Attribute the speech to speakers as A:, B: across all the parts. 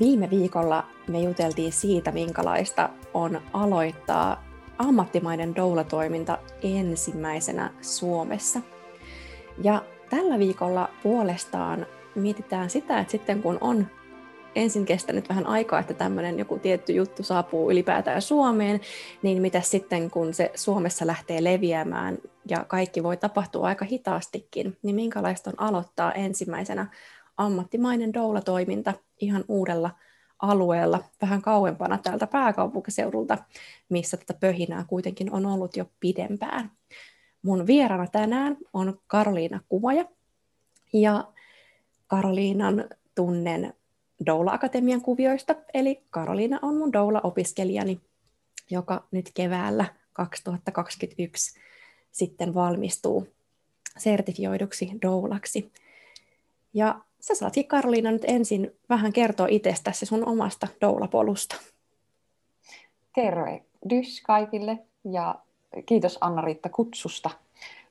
A: Viime viikolla me juteltiin siitä, minkälaista on aloittaa ammattimainen doula-toiminta ensimmäisenä Suomessa. Ja tällä viikolla puolestaan mietitään sitä, että sitten kun on ensin kestänyt vähän aikaa, että tämmöinen joku tietty juttu saapuu ylipäätään Suomeen, niin mitä sitten kun se Suomessa lähtee leviämään ja kaikki voi tapahtua aika hitaastikin, niin minkälaista on aloittaa ensimmäisenä ammattimainen doula-toiminta ihan uudella alueella, vähän kauempana täältä pääkaupunkiseudulta, missä tätä pöhinää kuitenkin on ollut jo pidempään. Mun vieraana tänään on Karoliina Kuvaja, ja Karoliinan tunnen Doula-akatemian kuvioista, eli Karoliina on mun Doula-opiskelijani, joka nyt keväällä 2021 sitten valmistuu sertifioiduksi doulaksi. Ja sä saatkin Karoliina nyt ensin vähän kertoa itsestäsi sun omasta doulapolusta.
B: Tervehdys kaikille ja kiitos Anna-Riitta kutsusta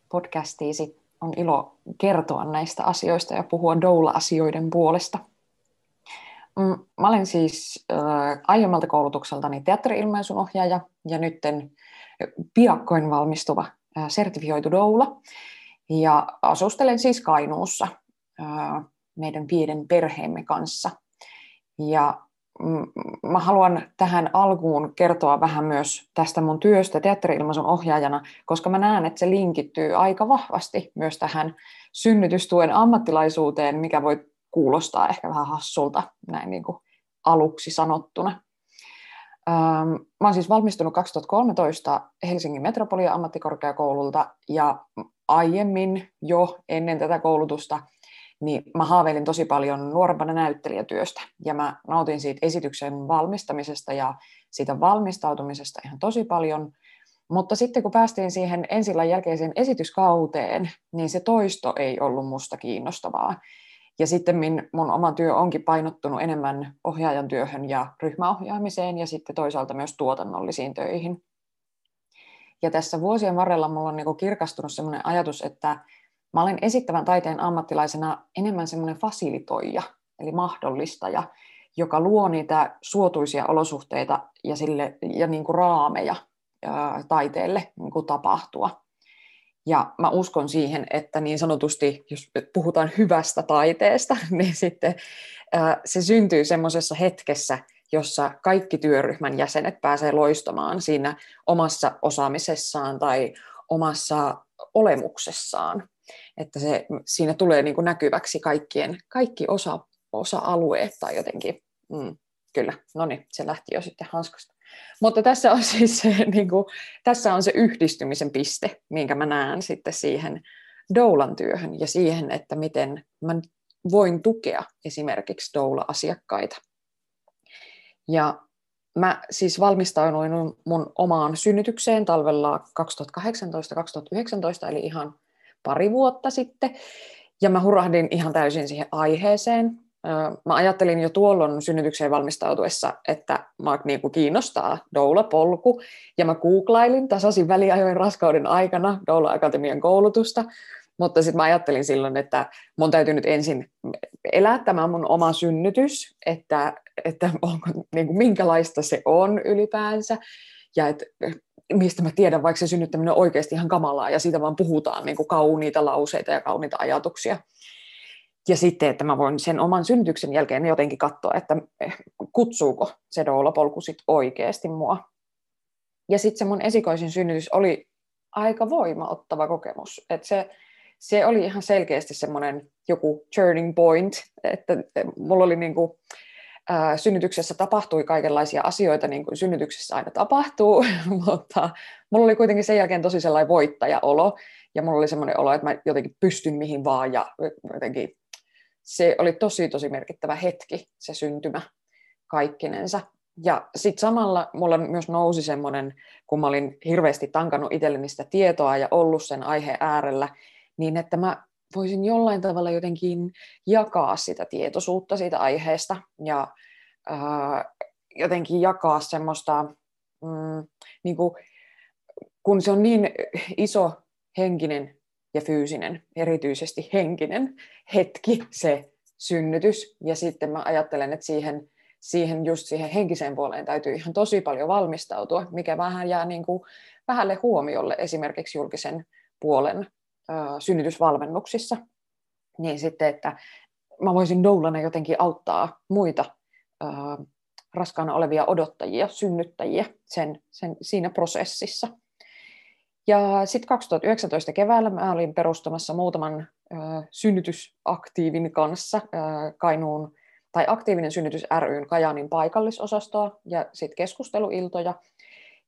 B: podcastiisi. On ilo kertoa näistä asioista ja puhua doula-asioiden puolesta. Mm, mä olen siis äh, aiemmalta koulutukseltani teatteri-ilmaisun ohjaaja ja nytten piakkoin valmistuva äh, sertifioitu doula. Ja asustelen siis Kainuussa äh, meidän pienen perheemme kanssa. Ja mm, mä haluan tähän alkuun kertoa vähän myös tästä mun työstä teatteri-ilmaisun ohjaajana, koska mä näen, että se linkittyy aika vahvasti myös tähän synnytystuen ammattilaisuuteen, mikä voi kuulostaa ehkä vähän hassulta näin niin kuin aluksi sanottuna. Mä olen siis valmistunut 2013 Helsingin Metropolia ammattikorkeakoululta ja aiemmin jo ennen tätä koulutusta niin mä haaveilin tosi paljon nuorempana näyttelijätyöstä ja mä nautin siitä esityksen valmistamisesta ja siitä valmistautumisesta ihan tosi paljon. Mutta sitten kun päästiin siihen ensillan jälkeiseen esityskauteen, niin se toisto ei ollut musta kiinnostavaa. Ja sitten mun oma työ onkin painottunut enemmän ohjaajan työhön ja ryhmäohjaamiseen ja sitten toisaalta myös tuotannollisiin töihin. Ja tässä vuosien varrella mulla on niin kirkastunut sellainen ajatus, että mä olen esittävän taiteen ammattilaisena enemmän semmoinen fasilitoija, eli mahdollistaja, joka luo niitä suotuisia olosuhteita ja, sille, ja niin kuin raameja ää, taiteelle niin kuin tapahtua. Ja mä uskon siihen, että niin sanotusti, jos puhutaan hyvästä taiteesta, niin sitten ää, se syntyy semmoisessa hetkessä, jossa kaikki työryhmän jäsenet pääsee loistamaan siinä omassa osaamisessaan tai omassa olemuksessaan että se, siinä tulee niin kuin näkyväksi kaikkien, kaikki osa, osa-alueet tai jotenkin. Mm, kyllä, no niin, se lähti jo sitten hanskasta. Mutta tässä on siis se, niin kuin, tässä on se yhdistymisen piste, minkä mä näen sitten siihen doulan työhön ja siihen, että miten mä voin tukea esimerkiksi doula-asiakkaita. Ja mä siis valmistauduin mun omaan synnytykseen talvella 2018-2019, eli ihan pari vuotta sitten, ja mä hurahdin ihan täysin siihen aiheeseen. Mä ajattelin jo tuolloin synnytykseen valmistautuessa, että mä niin kuin kiinnostaa doula-polku, ja mä googlailin tasaisin väliajoin raskauden aikana doula-akatemian koulutusta, mutta sitten mä ajattelin silloin, että mun täytyy nyt ensin elää tämä mun oma synnytys, että, että onko, niin kuin, minkälaista se on ylipäänsä, ja että mistä mä tiedän, vaikka se synnyttäminen on oikeasti ihan kamalaa ja siitä vaan puhutaan niin kuin kauniita lauseita ja kauniita ajatuksia. Ja sitten, että mä voin sen oman synnytyksen jälkeen jotenkin katsoa, että eh, kutsuuko se doulapolku sit oikeasti mua. Ja sitten se mun esikoisin synnytys oli aika voimaottava kokemus. Että se, se oli ihan selkeästi semmoinen joku turning point, että mulla oli niinku, synnytyksessä tapahtui kaikenlaisia asioita, niin kuin synnytyksessä aina tapahtuu, mutta mulla oli kuitenkin sen jälkeen tosi sellainen voittajaolo, ja mulla oli semmoinen olo, että mä jotenkin pystyn mihin vaan, ja jotenkin se oli tosi tosi merkittävä hetki, se syntymä, kaikkinensa. Ja sitten samalla mulla myös nousi semmoinen, kun mä olin hirveästi tankannut itselleni sitä tietoa ja ollut sen aiheen äärellä, niin että mä voisin jollain tavalla jotenkin jakaa sitä tietoisuutta siitä aiheesta ja ää, jotenkin jakaa semmoista, mm, niin kuin, kun se on niin iso henkinen ja fyysinen, erityisesti henkinen hetki, se synnytys, ja sitten mä ajattelen, että siihen, siihen just siihen henkiseen puoleen täytyy ihan tosi paljon valmistautua, mikä vähän jää niin kuin vähälle huomiolle esimerkiksi julkisen puolen synnytysvalmennuksissa, niin sitten, että mä voisin doulana jotenkin auttaa muita raskaana olevia odottajia, synnyttäjiä sen, sen, siinä prosessissa. Ja sitten 2019 keväällä mä olin perustamassa muutaman ö, synnytysaktiivin kanssa ö, Kainuun, tai aktiivinen synnytys ryn Kajaanin paikallisosastoa ja sitten keskusteluiltoja.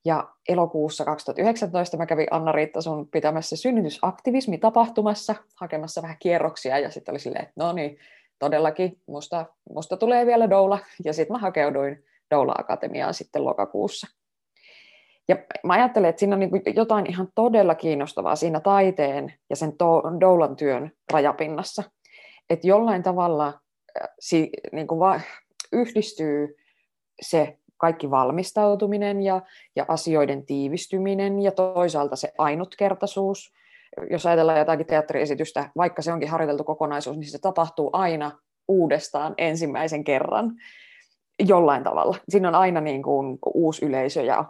B: Ja elokuussa 2019 mä kävin Anna-Riitta sun pitämässä synnytysaktivismi-tapahtumassa hakemassa vähän kierroksia ja sitten oli silleen, että no niin, todellakin musta, musta tulee vielä doula ja sitten mä hakeuduin Doula-akatemiaan sitten lokakuussa. Ja mä ajattelen, että siinä on niin jotain ihan todella kiinnostavaa siinä taiteen ja sen doulan työn rajapinnassa. Että jollain tavalla äh, si- niin kuin yhdistyy se kaikki valmistautuminen ja, ja asioiden tiivistyminen ja toisaalta se ainutkertaisuus. Jos ajatellaan jotakin teatteriesitystä, vaikka se onkin harjoiteltu kokonaisuus, niin se tapahtuu aina uudestaan ensimmäisen kerran jollain tavalla. Siinä on aina niin kuin uusi yleisö ja,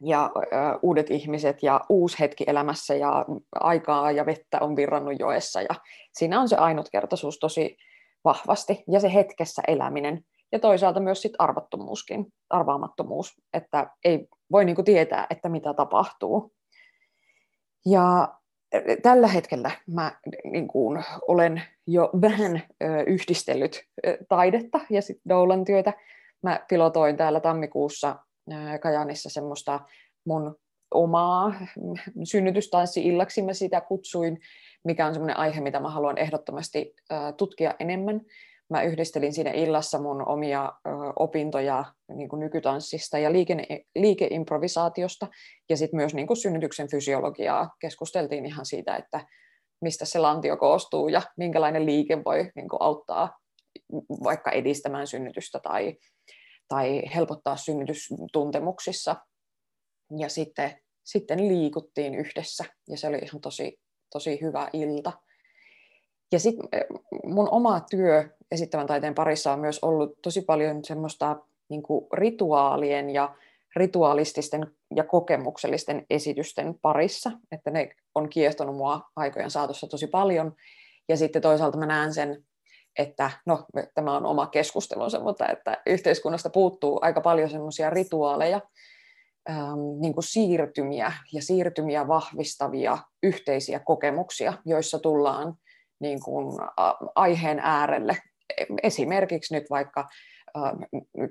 B: ja ö, uudet ihmiset ja uusi hetki elämässä ja aikaa ja vettä on virrannut joessa. Ja siinä on se ainutkertaisuus tosi vahvasti ja se hetkessä eläminen ja toisaalta myös sit arvattomuuskin, arvaamattomuus, että ei voi niin kuin tietää, että mitä tapahtuu. Ja e, tällä hetkellä mä niin kuin, olen jo vähän yhdistellyt taidetta ja sit doulan työtä. Mä pilotoin täällä tammikuussa ö, Kajanissa semmoista mun omaa synnytystanssi-illaksi mä sitä kutsuin, mikä on semmoinen aihe, mitä mä haluan ehdottomasti tutkia enemmän mä yhdistelin siinä illassa mun omia ö, opintoja niin kuin nykytanssista ja liike, liikeimprovisaatiosta ja sitten myös niin kuin synnytyksen fysiologiaa. Keskusteltiin ihan siitä, että mistä se lantio koostuu ja minkälainen liike voi niin kuin auttaa vaikka edistämään synnytystä tai, tai helpottaa synnytystuntemuksissa. Ja sitten, sitten liikuttiin yhdessä ja se oli ihan tosi, tosi hyvä ilta. Ja sitten mun oma työ esittävän taiteen parissa on myös ollut tosi paljon semmoista niin kuin rituaalien ja rituaalististen ja kokemuksellisten esitysten parissa, että ne on kiehtonut mua aikojen saatossa tosi paljon. Ja sitten toisaalta mä näen sen, että no, tämä on oma keskustelunsa, mutta että yhteiskunnasta puuttuu aika paljon semmoisia rituaaleja, ähm, niin kuin siirtymiä ja siirtymiä vahvistavia yhteisiä kokemuksia, joissa tullaan niin kuin, aiheen äärelle esimerkiksi nyt vaikka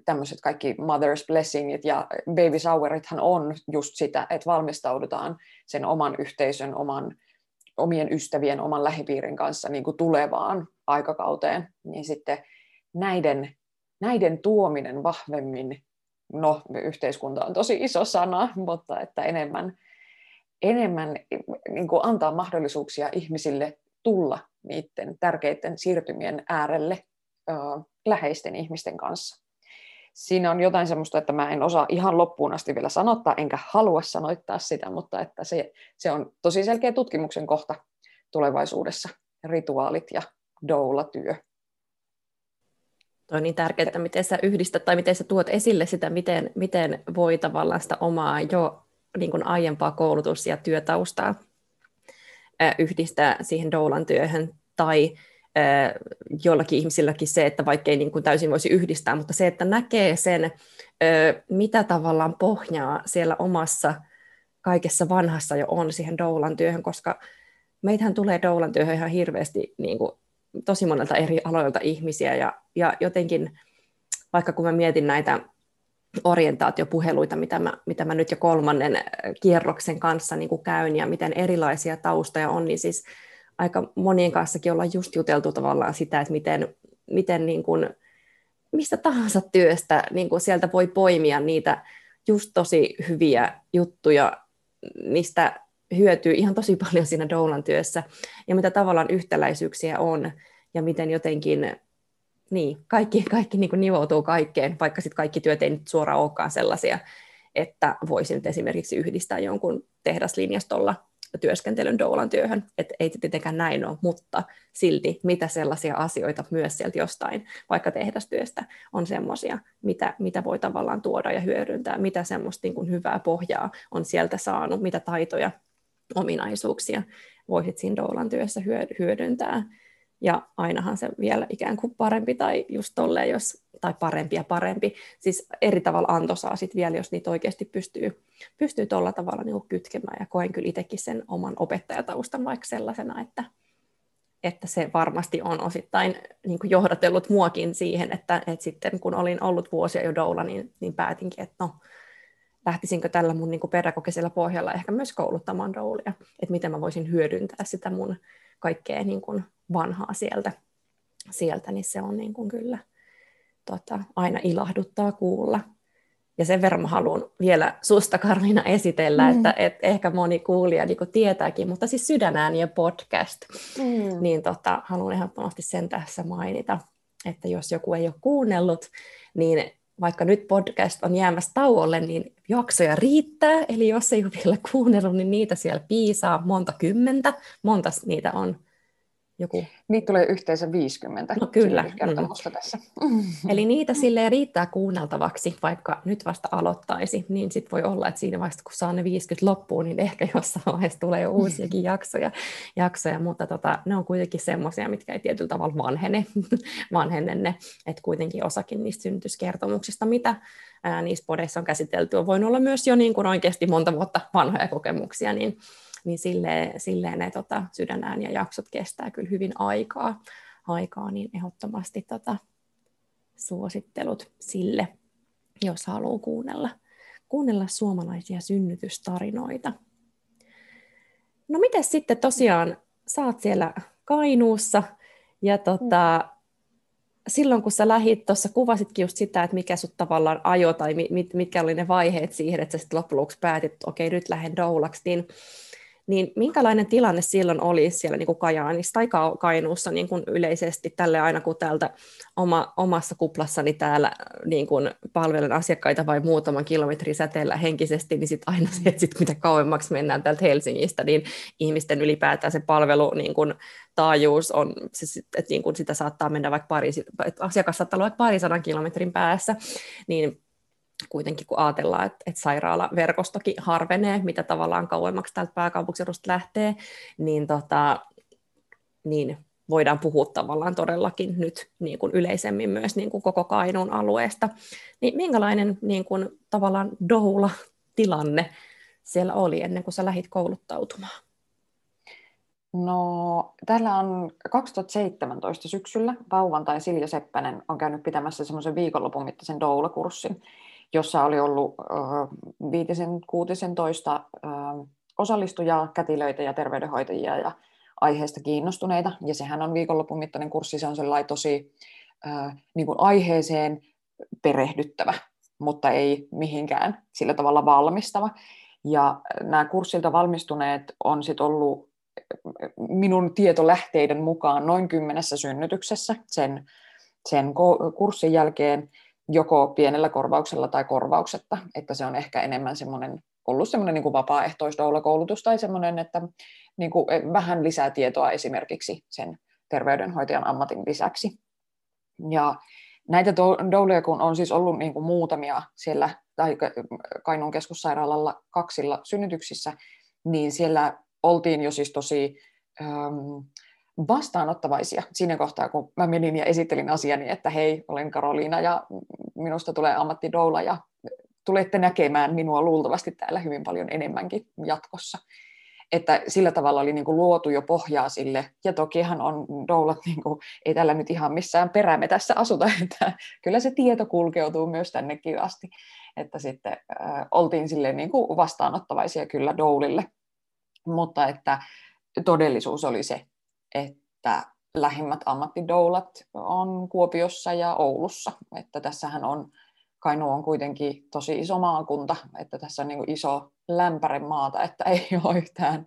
B: tämmöiset kaikki mother's blessingit ja baby showerithan on just sitä, että valmistaudutaan sen oman yhteisön, oman, omien ystävien, oman lähipiirin kanssa niin kuin tulevaan aikakauteen, niin sitten näiden, näiden tuominen vahvemmin, no yhteiskunta on tosi iso sana, mutta että enemmän, enemmän niin kuin antaa mahdollisuuksia ihmisille tulla niiden tärkeiden siirtymien äärelle läheisten ihmisten kanssa. Siinä on jotain sellaista, että mä en osaa ihan loppuun asti vielä sanottaa, enkä halua sanoittaa sitä, mutta että se, se on tosi selkeä tutkimuksen kohta tulevaisuudessa, rituaalit ja doula-työ.
A: Tuo on niin tärkeää, miten sä yhdistät tai miten sä tuot esille sitä, miten, miten voi tavallaan sitä omaa jo niin kuin aiempaa koulutus- ja työtaustaa yhdistää siihen doulan työhön tai jollakin ihmisilläkin se, että vaikka ei niin kuin täysin voisi yhdistää, mutta se, että näkee sen, mitä tavallaan pohjaa siellä omassa kaikessa vanhassa jo on siihen doulan työhön, koska meitähän tulee doulan työhön ihan hirveästi niin kuin, tosi monelta eri aloilta ihmisiä ja, ja jotenkin, vaikka kun mä mietin näitä orientaatiopuheluita, mitä mä, mitä mä nyt jo kolmannen kierroksen kanssa niin kuin käyn ja miten erilaisia taustoja on, niin siis aika monien kanssakin ollaan just juteltu tavallaan sitä, että miten, miten niin kuin mistä tahansa työstä niin kuin sieltä voi poimia niitä just tosi hyviä juttuja, mistä hyötyy ihan tosi paljon siinä doulan työssä, ja mitä tavallaan yhtäläisyyksiä on, ja miten jotenkin niin, kaikki, kaikki niin kuin nivoutuu kaikkeen, vaikka sitten kaikki työt ei nyt suoraan olekaan sellaisia, että voisin nyt esimerkiksi yhdistää jonkun tehdaslinjastolla työskentelyn doulan työhön, että ei tietenkään näin ole, mutta silti mitä sellaisia asioita myös sieltä jostain, vaikka tehdastyöstä, on semmoisia, mitä, mitä voi tavallaan tuoda ja hyödyntää, mitä semmoista niin kuin hyvää pohjaa on sieltä saanut, mitä taitoja, ominaisuuksia voisit siinä doulan työssä hyödyntää. Ja ainahan se vielä ikään kuin parempi tai just tolleen, jos, tai parempi ja parempi. Siis eri tavalla antoisaa sit vielä, jos niitä oikeasti pystyy, pystyy tuolla tavalla niin kytkemään. Ja koen kyllä itsekin sen oman opettajataustan vaikka sellaisena, että, että se varmasti on osittain niin kuin johdatellut muakin siihen, että, että sitten kun olin ollut vuosia jo doula, niin, niin päätinkin, että no, lähtisinkö tällä mun niin kuin pedagogisella pohjalla ehkä myös kouluttamaan doulia, että miten mä voisin hyödyntää sitä mun kaikkea niin kuin vanhaa sieltä, sieltä, niin se on niin kuin kyllä tota, aina ilahduttaa kuulla. Ja sen verran mä haluan vielä susta Karliina esitellä, mm. että et ehkä moni kuulija niin tietääkin, mutta siis Sydänääniä podcast, mm. niin tota, haluan ehdottomasti sen tässä mainita, että jos joku ei ole kuunnellut, niin vaikka nyt podcast on jäämässä tauolle, niin jaksoja riittää, eli jos ei ole vielä kuunnellut, niin niitä siellä piisaa monta kymmentä, monta niitä on joku...
B: Niitä tulee yhteensä 50
A: no, kyllä.
B: Mm. tässä.
A: Eli niitä sille riittää kuunneltavaksi, vaikka nyt vasta aloittaisi, niin sitten voi olla, että siinä vaiheessa, kun saa ne 50 loppuun, niin ehkä jossain vaiheessa tulee jo uusiakin jaksoja, jaksoja mutta tota, ne on kuitenkin semmoisia, mitkä ei tietyllä tavalla vanhene, vanhene ne, että kuitenkin osakin niistä synnytyskertomuksista, mitä ää, niissä podeissa on käsitelty, on voinut olla myös jo niin kuin oikeasti monta vuotta vanhoja kokemuksia, niin niin silleen, silleen ne tota, sydänään ja jaksot kestää kyllä hyvin aikaa, aikaa niin ehdottomasti tota, suosittelut sille, jos haluaa kuunnella, kuunnella suomalaisia synnytystarinoita. No miten sitten tosiaan, saat siellä Kainuussa ja tota, silloin kun sä lähit, tuossa kuvasitkin just sitä, että mikä sut tavallaan ajo tai mit, mitkä oli ne vaiheet siihen, että sä sitten loppujen lopuksi päätit, että okei, nyt lähden doulaksi, niin niin minkälainen tilanne silloin oli siellä niin kuin Kajaanissa tai Kainuussa niin kuin yleisesti tälle aina kun täältä oma, omassa kuplassani täällä niin kuin palvelen asiakkaita vai muutaman kilometrin säteellä henkisesti, niin sit aina se, että sit mitä kauemmaksi mennään täältä Helsingistä, niin ihmisten ylipäätään se palvelu niin kuin, taajuus on, se, että niin kuin sitä saattaa mennä vaikka pari, asiakas saattaa olla vaikka parisadan kilometrin päässä, niin kuitenkin kun ajatellaan, että, että sairaalaverkostokin harvenee, mitä tavallaan kauemmaksi täältä pääkaupunkiseudusta lähtee, niin, tota, niin voidaan puhua tavallaan todellakin nyt niin kuin yleisemmin myös niin kuin koko Kainuun alueesta. Niin minkälainen niin kuin, tavallaan doula-tilanne siellä oli ennen kuin sä lähdit kouluttautumaan?
B: No, täällä on 2017 syksyllä tai Silja Seppänen on käynyt pitämässä semmoisen viikonlopun mittaisen doula-kurssin jossa oli ollut viitisen, kuutisen toista osallistujaa, kätilöitä ja terveydenhoitajia ja aiheesta kiinnostuneita. Ja sehän on viikonlopun mittainen kurssi, se on sellainen tosi niin kuin aiheeseen perehdyttävä, mutta ei mihinkään sillä tavalla valmistava. Ja nämä kurssilta valmistuneet on sitten ollut minun tietolähteiden mukaan noin kymmenessä synnytyksessä sen, sen kurssin jälkeen joko pienellä korvauksella tai korvauksetta, että se on ehkä enemmän semmoinen, ollut semmoinen niin vapaaehtoisdoula-koulutus tai semmoinen, että niin kuin e, vähän lisää tietoa esimerkiksi sen terveydenhoitajan ammatin lisäksi. Ja näitä douleja, kun on siis ollut niin kuin muutamia siellä tai Kainuun keskussairaalalla kaksilla synnytyksissä, niin siellä oltiin jo siis tosi vastaanottavaisia siinä kohtaa, kun mä menin ja esittelin asiani, että hei, olen Karoliina ja minusta tulee ammattidoula ja tulette näkemään minua luultavasti täällä hyvin paljon enemmänkin jatkossa. Että sillä tavalla oli niin kuin luotu jo pohjaa sille, ja tokihan on doulat, niin kuin, ei tällä nyt ihan missään perämme tässä asuta, että kyllä se tieto kulkeutuu myös tännekin asti, että sitten äh, oltiin sille niin kuin vastaanottavaisia kyllä doulille, mutta että todellisuus oli se, että lähimmät ammattidoulat on Kuopiossa ja Oulussa. Että tässähän on, Kainu on kuitenkin tosi iso maakunta, että tässä on niin iso lämpäre maata, että ei ole yhtään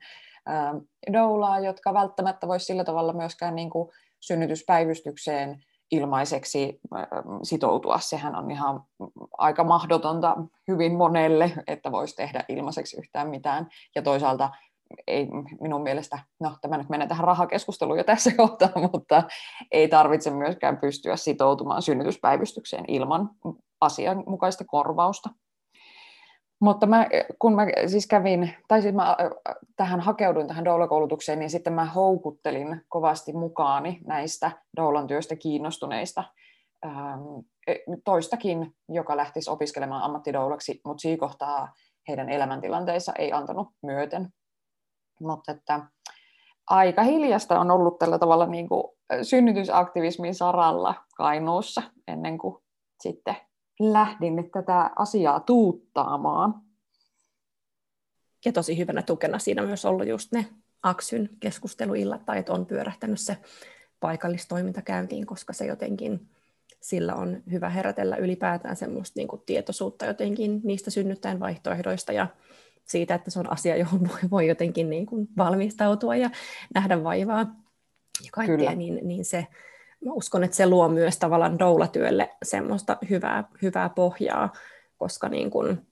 B: doulaa, jotka välttämättä voisi sillä tavalla myöskään niin kuin synnytyspäivystykseen ilmaiseksi sitoutua. Sehän on ihan aika mahdotonta hyvin monelle, että voisi tehdä ilmaiseksi yhtään mitään. Ja toisaalta ei minun mielestä, no tämä nyt menee tähän rahakeskusteluun jo tässä kohtaa, mutta ei tarvitse myöskään pystyä sitoutumaan synnytyspäivystykseen ilman asianmukaista korvausta. Mutta mä, kun mä siis kävin, tai siis mä tähän hakeuduin tähän doula-koulutukseen, niin sitten mä houkuttelin kovasti mukaani näistä doulan työstä kiinnostuneista e, toistakin, joka lähtisi opiskelemaan ammattidoulaksi, mutta siinä kohtaa heidän elämäntilanteensa ei antanut myöten. Mutta että aika hiljasta on ollut tällä tavalla niin kuin synnytysaktivismin saralla Kainuussa ennen kuin sitten lähdin tätä asiaa tuuttaamaan.
A: Ja tosi hyvänä tukena siinä myös ollut just ne Aksyn keskusteluillat, tai että on pyörähtänyt se paikallistoiminta käyntiin, koska se jotenkin, sillä on hyvä herätellä ylipäätään semmoista niin kuin tietoisuutta jotenkin niistä synnyttäjän vaihtoehdoista ja siitä, että se on asia, johon voi, voi jotenkin niin kuin valmistautua ja nähdä vaivaa ja kaikkea, niin, niin se, mä uskon, että se luo myös tavallaan doulatyölle semmoista hyvää, hyvää pohjaa, koska niin kuin,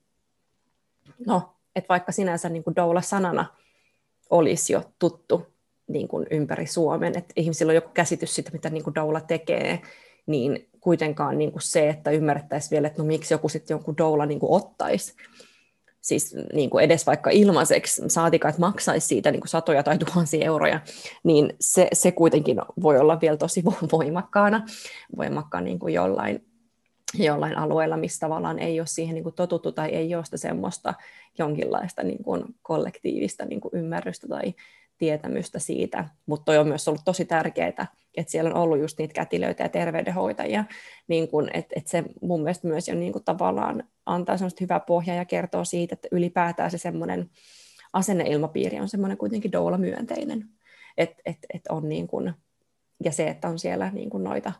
A: no, että vaikka sinänsä niin kuin doula-sanana olisi jo tuttu niin kuin ympäri Suomen, että ihmisillä on joku käsitys siitä, mitä niin kuin doula tekee, niin kuitenkaan niin kuin se, että ymmärrettäisiin vielä, että no miksi joku sitten jonkun doula niin kuin ottaisi, siis niin kuin edes vaikka ilmaiseksi, saatika, että maksaisi siitä niin kuin satoja tai tuhansia euroja, niin se, se kuitenkin voi olla vielä tosi voimakkaana, voimakkaan niin kuin jollain, jollain alueella, missä tavallaan ei ole siihen niin kuin totuttu tai ei ole sitä semmoista jonkinlaista niin kuin kollektiivista niin kuin ymmärrystä tai tietämystä siitä, mutta toi on myös ollut tosi tärkeää, että siellä on ollut just niitä kätilöitä ja terveydenhoitajia, niin kun, että et se mun mielestä myös jo niin tavallaan antaa semmoista hyvää pohjaa ja kertoo siitä, että ylipäätään se semmoinen asenneilmapiiri on semmoinen kuitenkin doula-myönteinen, et, et, et on niin kun, ja se, että on siellä niin kun noita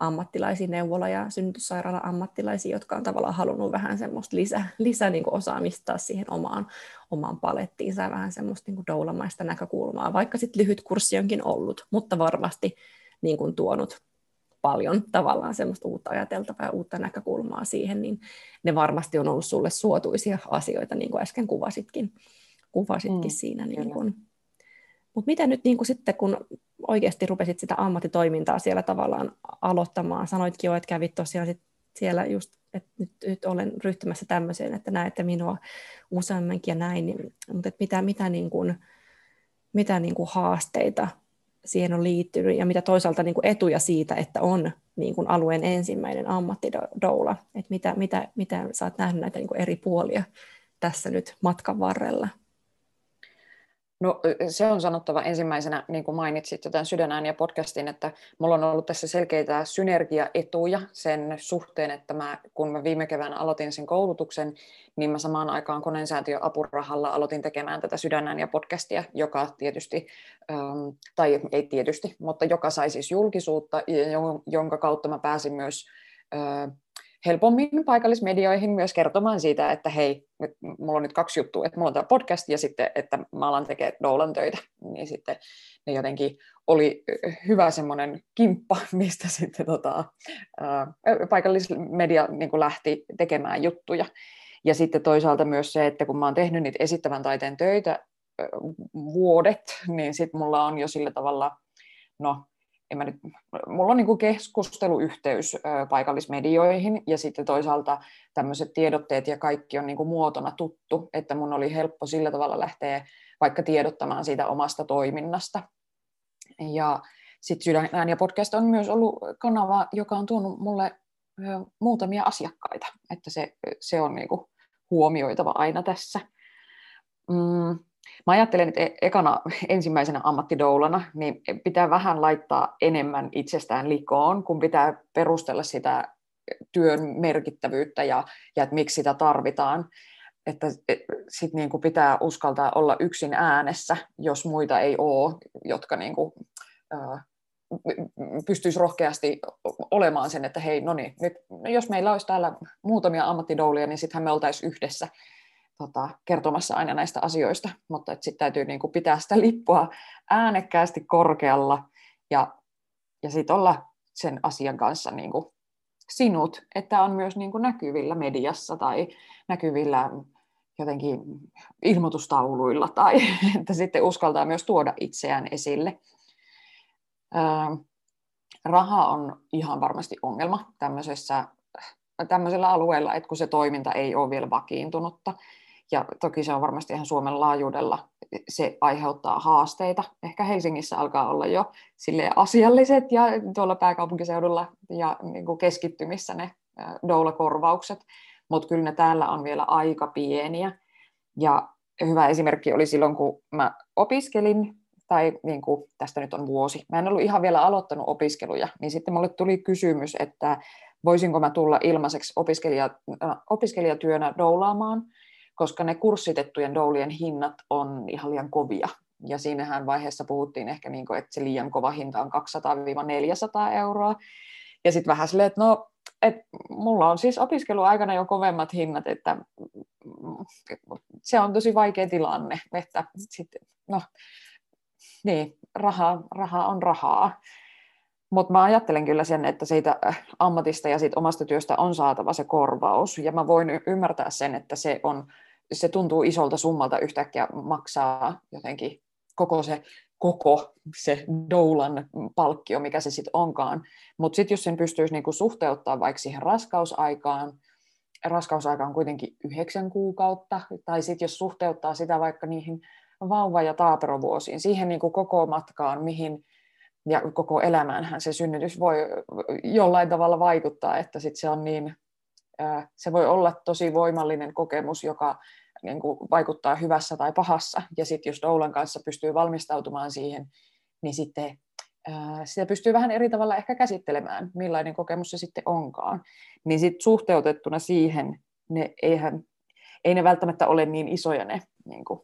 A: ammattilaisia, neuvola- ja synnytyssairaala ammattilaisia, jotka on tavallaan halunnut vähän semmoista lisä, lisä niin kuin osaamista siihen omaan, omaan palettiinsa ja vähän semmoista niin kuin doulamaista näkökulmaa, vaikka sitten lyhyt kurssi onkin ollut, mutta varmasti niin kuin tuonut paljon tavallaan semmoista uutta ajateltavaa ja uutta näkökulmaa siihen, niin ne varmasti on ollut sulle suotuisia asioita, niin kuin äsken kuvasitkin, kuvasitkin mm, siinä. Niin kuin. Mutta mitä nyt niin kuin sitten, kun oikeasti rupesit sitä ammattitoimintaa siellä tavallaan aloittamaan. Sanoitkin jo, että kävit tosiaan sit siellä just, että nyt, nyt olen ryhtymässä tämmöiseen, että näette minua useammankin ja näin, niin, mutta että mitä, mitä, niin kuin, mitä niin kuin haasteita siihen on liittynyt ja mitä toisaalta niin kuin etuja siitä, että on niin kuin alueen ensimmäinen ammattidoula, että mitä, mitä, mitä sä oot nähnyt näitä niin kuin eri puolia tässä nyt matkan varrella?
B: No se on sanottava ensimmäisenä, niin kuin mainitsit jo tämän Sydänään ja podcastin, että mulla on ollut tässä selkeitä synergiaetuja sen suhteen, että mä, kun mä viime keväänä aloitin sen koulutuksen, niin mä samaan aikaan konensäätiö apurahalla aloitin tekemään tätä Sydänään ja podcastia, joka tietysti, tai ei tietysti, mutta joka sai siis julkisuutta, jonka kautta mä pääsin myös helpommin paikallismedioihin myös kertomaan siitä, että hei, nyt, mulla on nyt kaksi juttua, että mulla on tämä podcast ja sitten, että mä alan tekemään doulan töitä, niin sitten ne jotenkin oli hyvä semmoinen kimppa, mistä sitten tota, ää, paikallismedia niin lähti tekemään juttuja. Ja sitten toisaalta myös se, että kun mä oon tehnyt niitä esittävän taiteen töitä vuodet, niin sitten mulla on jo sillä tavalla, no en mä nyt, mulla on niin keskusteluyhteys paikallismedioihin ja sitten toisaalta tämmöiset tiedotteet ja kaikki on niin muotona tuttu, että mun oli helppo sillä tavalla lähteä vaikka tiedottamaan siitä omasta toiminnasta. Ja sitten Sydän ja podcast on myös ollut kanava, joka on tuonut mulle muutamia asiakkaita, että se, se on niin huomioitava aina tässä. Mm, Mä ajattelen, että e- ekana ensimmäisenä ammattidoulana niin pitää vähän laittaa enemmän itsestään likoon, kun pitää perustella sitä työn merkittävyyttä ja, ja että miksi sitä tarvitaan. että sit niin kuin pitää uskaltaa olla yksin äänessä, jos muita ei ole, jotka niin kuin, ää, pystyisi rohkeasti olemaan sen, että hei, no niin, nyt, jos meillä olisi täällä muutamia ammattidoulia, niin sittenhän me oltaisiin yhdessä tota, kertomassa aina näistä asioista, mutta sitten täytyy niin kuin pitää sitä lippua äänekkäästi korkealla ja, ja sitten olla sen asian kanssa niin kuin sinut, että on myös niin kuin näkyvillä mediassa tai näkyvillä jotenkin ilmoitustauluilla tai että sitten uskaltaa myös tuoda itseään esille. Raha on ihan varmasti ongelma tämmöisessä, tämmöisellä alueella, että kun se toiminta ei ole vielä vakiintunutta. Ja toki se on varmasti ihan Suomen laajuudella, se aiheuttaa haasteita. Ehkä Helsingissä alkaa olla jo sille asialliset ja tuolla pääkaupunkiseudulla ja niin kuin keskittymissä ne doula-korvaukset, mutta kyllä ne täällä on vielä aika pieniä. Ja hyvä esimerkki oli silloin, kun mä opiskelin, tai niin kuin, tästä nyt on vuosi, mä en ollut ihan vielä aloittanut opiskeluja, niin sitten mulle tuli kysymys, että voisinko mä tulla ilmaiseksi opiskelija, opiskelijatyönä doulaamaan, koska ne kurssitettujen doulien hinnat on ihan liian kovia. Ja siinähän vaiheessa puhuttiin ehkä, niin kuin, että se liian kova hinta on 200-400 euroa. Ja sitten vähän silleen, että no, et mulla on siis opiskeluaikana jo kovemmat hinnat, että se on tosi vaikea tilanne, että sitten, no, niin, raha, raha on rahaa. Mutta mä ajattelen kyllä sen, että siitä ammatista ja siitä omasta työstä on saatava se korvaus. Ja mä voin ymmärtää sen, että se, on, se tuntuu isolta summalta yhtäkkiä maksaa jotenkin koko se koko se doulan palkkio, mikä se sitten onkaan. Mutta sitten jos sen pystyisi niinku suhteuttaa vaikka siihen raskausaikaan, raskausaika on kuitenkin yhdeksän kuukautta, tai sitten jos suhteuttaa sitä vaikka niihin vauva- ja taaperovuosiin, siihen niinku koko matkaan, mihin ja koko elämäänhän se synnytys voi jollain tavalla vaikuttaa, että sit se on niin, se voi olla tosi voimallinen kokemus, joka niin kuin vaikuttaa hyvässä tai pahassa. Ja sitten jos doulan kanssa pystyy valmistautumaan siihen, niin sitten sitä pystyy vähän eri tavalla ehkä käsittelemään, millainen kokemus se sitten onkaan. Niin sitten suhteutettuna siihen, ne eihän, ei ne välttämättä ole niin isoja ne niin kuin,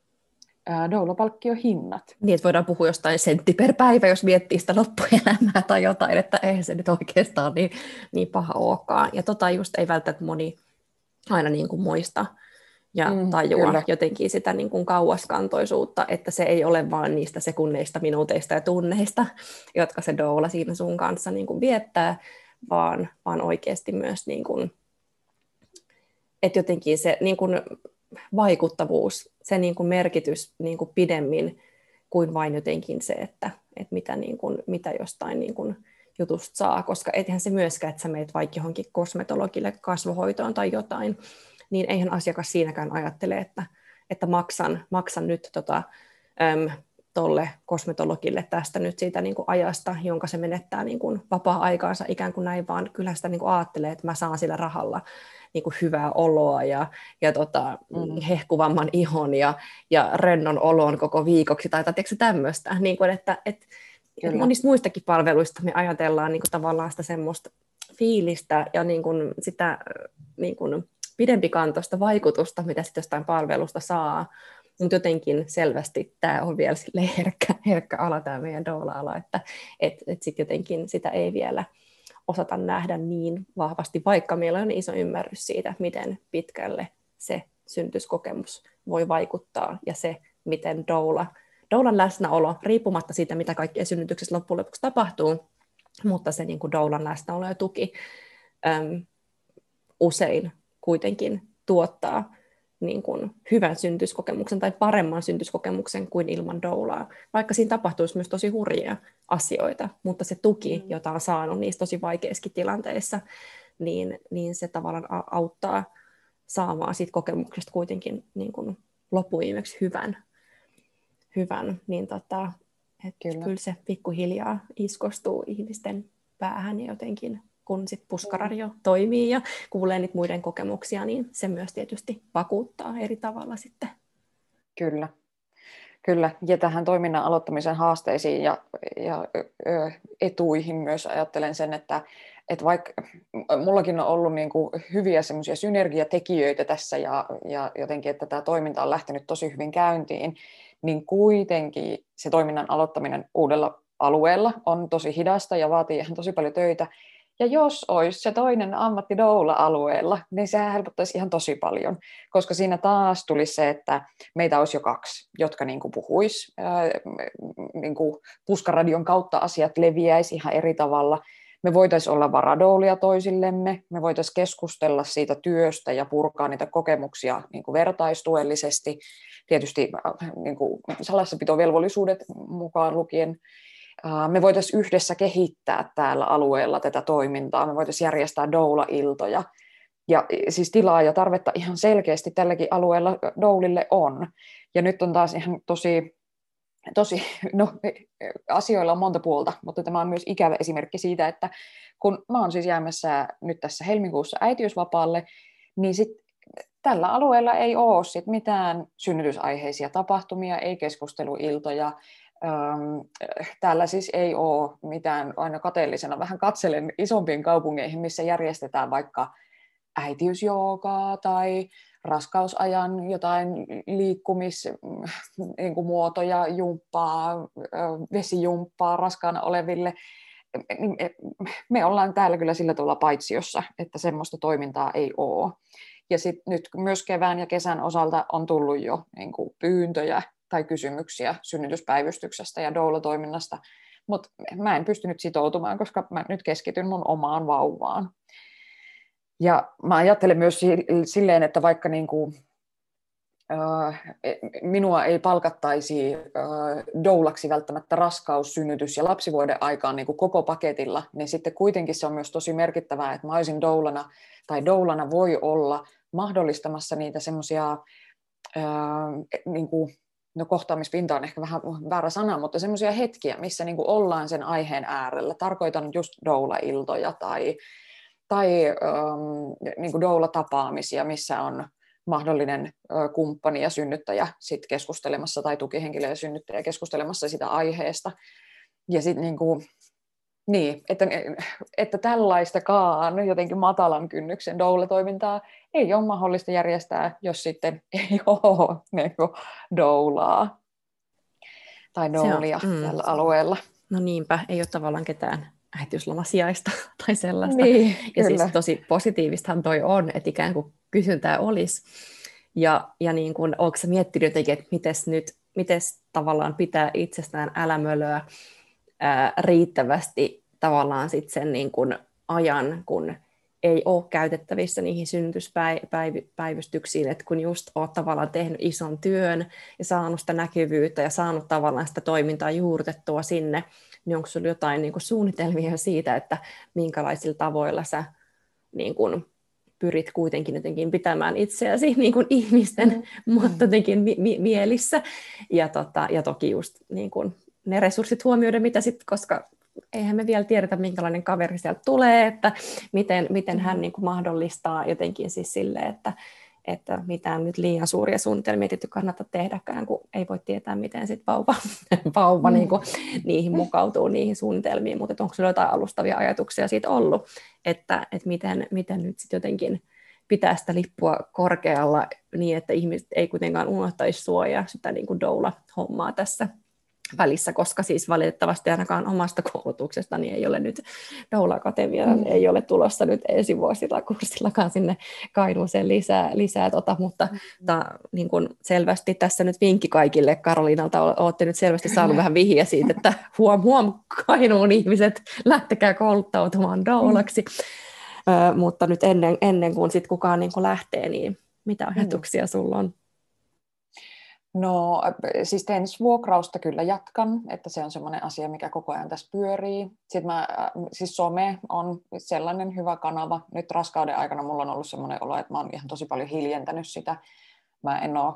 B: doulopalkkiohinnat.
A: Niin, että voidaan puhua jostain sentti per päivä, jos miettii sitä loppuelämää tai jotain, että eihän se nyt oikeastaan niin, niin paha olekaan. Ja tota just ei välttämättä moni aina niin kuin muista ja mm, tajua kyllä. jotenkin sitä niin kuin kauaskantoisuutta, että se ei ole vain niistä sekunneista, minuuteista ja tunneista, jotka se doula siinä sun kanssa niin kuin viettää, vaan, vaan oikeasti myös, niin kuin, että jotenkin se niin kuin vaikuttavuus, se niin kuin merkitys niin kuin pidemmin kuin vain jotenkin se, että, että mitä, niin kuin, mitä jostain niin kuin jutusta saa, koska ethän se myöskään, että sä meet vaikka johonkin kosmetologille kasvohoitoon tai jotain, niin eihän asiakas siinäkään ajattele, että, että maksan, maksan nyt tota, äm, tolle kosmetologille tästä nyt siitä niin kuin ajasta, jonka se menettää niin kuin vapaa-aikaansa ikään kuin näin, vaan kyllä sitä niin kuin ajattelee, että mä saan sillä rahalla niin kuin hyvää oloa ja, ja tota, mm. hehkuvamman ihon ja, ja rennon olon koko viikoksi tai tiedätkö, tämmöistä, niin kuin, että, että Kyllä. monista muistakin palveluista me ajatellaan niin kuin tavallaan sitä semmoista fiilistä ja niin kuin sitä niin kuin pidempikantoista vaikutusta, mitä sitten jostain palvelusta saa, mutta jotenkin selvästi tämä on vielä herkkä, herkkä ala, tämä meidän doula-ala, että et, et sit jotenkin sitä ei vielä osata nähdä niin vahvasti, vaikka meillä on iso ymmärrys siitä, miten pitkälle se syntyskokemus voi vaikuttaa ja se, miten doula, doulan läsnäolo, riippumatta siitä, mitä kaikkea synnytyksessä loppujen lopuksi tapahtuu, mutta se niin kuin doulan läsnäolo ja tuki äm, usein kuitenkin tuottaa niin kuin hyvän syntyskokemuksen tai paremman syntyskokemuksen kuin ilman doulaa, vaikka siinä tapahtuisi myös tosi hurjia asioita, mutta se tuki, mm. jota on saanut niissä tosi vaikeissakin tilanteissa, niin, niin se tavallaan auttaa saamaan siitä kokemuksesta kuitenkin niin kuin loppuviimeksi hyvän, hyvän niin tota, että kyllä. kyllä se pikkuhiljaa iskostuu ihmisten päähän ja jotenkin kun sit puskaradio toimii ja kuulee niitä muiden kokemuksia, niin se myös tietysti vakuuttaa eri tavalla sitten.
B: Kyllä. Kyllä, ja tähän toiminnan aloittamisen haasteisiin ja, ja ö, etuihin myös ajattelen sen, että että vaikka mullakin on ollut niin kuin hyviä semmoisia synergiatekijöitä tässä ja, ja jotenkin, että tämä toiminta on lähtenyt tosi hyvin käyntiin, niin kuitenkin se toiminnan aloittaminen uudella alueella on tosi hidasta ja vaatii ihan tosi paljon töitä. Ja jos olisi se toinen ammatti doula-alueella, niin sehän helpottaisi ihan tosi paljon, koska siinä taas tulisi se, että meitä olisi jo kaksi, jotka niin kuin puhuisi, niin kuin puskaradion kautta asiat leviäisi ihan eri tavalla. Me voitaisiin olla varadoulia toisillemme, me voitaisiin keskustella siitä työstä ja purkaa niitä kokemuksia niin kuin vertaistuellisesti. Tietysti niin kuin salassapitovelvollisuudet mukaan lukien, me voitaisiin yhdessä kehittää täällä alueella tätä toimintaa, me voitaisiin järjestää doula-iltoja. Ja siis tilaa ja tarvetta ihan selkeästi tälläkin alueella doulille on. Ja nyt on taas ihan tosi, tosi, no asioilla on monta puolta, mutta tämä on myös ikävä esimerkki siitä, että kun mä oon siis jäämässä nyt tässä helmikuussa äitiysvapaalle, niin sitten tällä alueella ei ole sit mitään synnytysaiheisia tapahtumia, ei keskusteluiltoja, täällä siis ei ole mitään, aina kateellisena vähän katselen isompiin kaupunkeihin, missä järjestetään vaikka äitiysjoogaa tai raskausajan jotain liikkumismuotoja, niin jumppaa, vesijumppaa raskaana oleville. Niin, me ollaan täällä kyllä sillä tavalla paitsiossa, että semmoista toimintaa ei ole. Ja sitten nyt myös kevään ja kesän osalta on tullut jo niin kuin pyyntöjä tai kysymyksiä synnytyspäivystyksestä ja doula-toiminnasta, mutta mä en pystynyt sitoutumaan, koska mä nyt keskityn mun omaan vauvaan. Ja mä ajattelen myös silleen, että vaikka niin kuin, minua ei palkattaisi doulaksi välttämättä raskaus, synnytys ja lapsivuoden aikaan niin kuin koko paketilla, niin sitten kuitenkin se on myös tosi merkittävää, että mä olisin doulana, tai doulana voi olla mahdollistamassa niitä semmoisia niin no kohtaamispinta on ehkä vähän väärä sana, mutta semmoisia hetkiä, missä niin kuin ollaan sen aiheen äärellä. Tarkoitan just doula-iltoja tai, tai ähm, niin kuin doula-tapaamisia, missä on mahdollinen äh, kumppani ja synnyttäjä sit keskustelemassa tai tukihenkilö ja synnyttäjä keskustelemassa sitä aiheesta. Ja sitten niin niin, että, että tällaistakaan jotenkin matalan kynnyksen doula-toimintaa ei ole mahdollista järjestää, jos sitten ei ole niin kuin, doulaa tai doulia mm. tällä alueella.
A: No niinpä, ei ole tavallaan ketään äitiyslomasijaista tai sellaista. Niin, ja kyllä. siis tosi positiivistahan toi on, että ikään kuin kysyntää olisi. Ja, ja niin kuin, onko miettinyt jotenkin, että miten nyt, mites tavallaan pitää itsestään älämölöä ää, riittävästi tavallaan sit sen niin kuin ajan, kun ei ole käytettävissä niihin synnytyspäivystyksiin, että kun just olet tavallaan tehnyt ison työn ja saanut sitä näkyvyyttä ja saanut tavallaan sitä toimintaa juurtettua sinne, niin onko sinulla jotain niin kuin suunnitelmia siitä, että minkälaisilla tavoilla sä niin kuin, pyrit kuitenkin jotenkin pitämään itseäsi niin kuin ihmisten mm. mutta jotenkin mi- mielissä. Ja, tota, ja toki just niin kuin, ne resurssit huomioida, mitä sitten, koska eihän me vielä tiedetä, minkälainen kaveri sieltä tulee, että miten, miten hän mm-hmm. niin kuin mahdollistaa jotenkin siis sille, että, että mitään nyt liian suuria suunnitelmia tietysti kannata tehdäkään, kun ei voi tietää, miten sit vauva, vauva mm. niin kuin, niihin mukautuu, niihin suunnitelmiin, mutta onko sinulla jotain alustavia ajatuksia siitä ollut, että, että miten, miten nyt sitten jotenkin pitää sitä lippua korkealla niin, että ihmiset ei kuitenkaan unohtaisi suojaa sitä niin kuin doula-hommaa tässä välissä, koska siis valitettavasti ainakaan omasta koulutuksesta niin ei ole nyt Doula Akatemia, mm. ei ole tulossa nyt ensi vuosilla kurssillakaan sinne Kainuuseen lisää, lisää tota, mutta mm. ta, niin kuin selvästi tässä nyt vinkki kaikille Karoliinalta, olette nyt selvästi saanut vähän vihjeä siitä, että huom huom Kainuun ihmiset, lähtekää kouluttautumaan Doulaksi, mm. Ö, mutta nyt ennen, ennen kuin sit kukaan niin kuin lähtee, niin mitä ajatuksia mm. sulla on?
B: No siis teen vuokrausta kyllä jatkan, että se on semmoinen asia, mikä koko ajan tässä pyörii. Sitten mä, siis some on sellainen hyvä kanava. Nyt raskauden aikana mulla on ollut semmoinen olo, että mä oon ihan tosi paljon hiljentänyt sitä. Mä en ole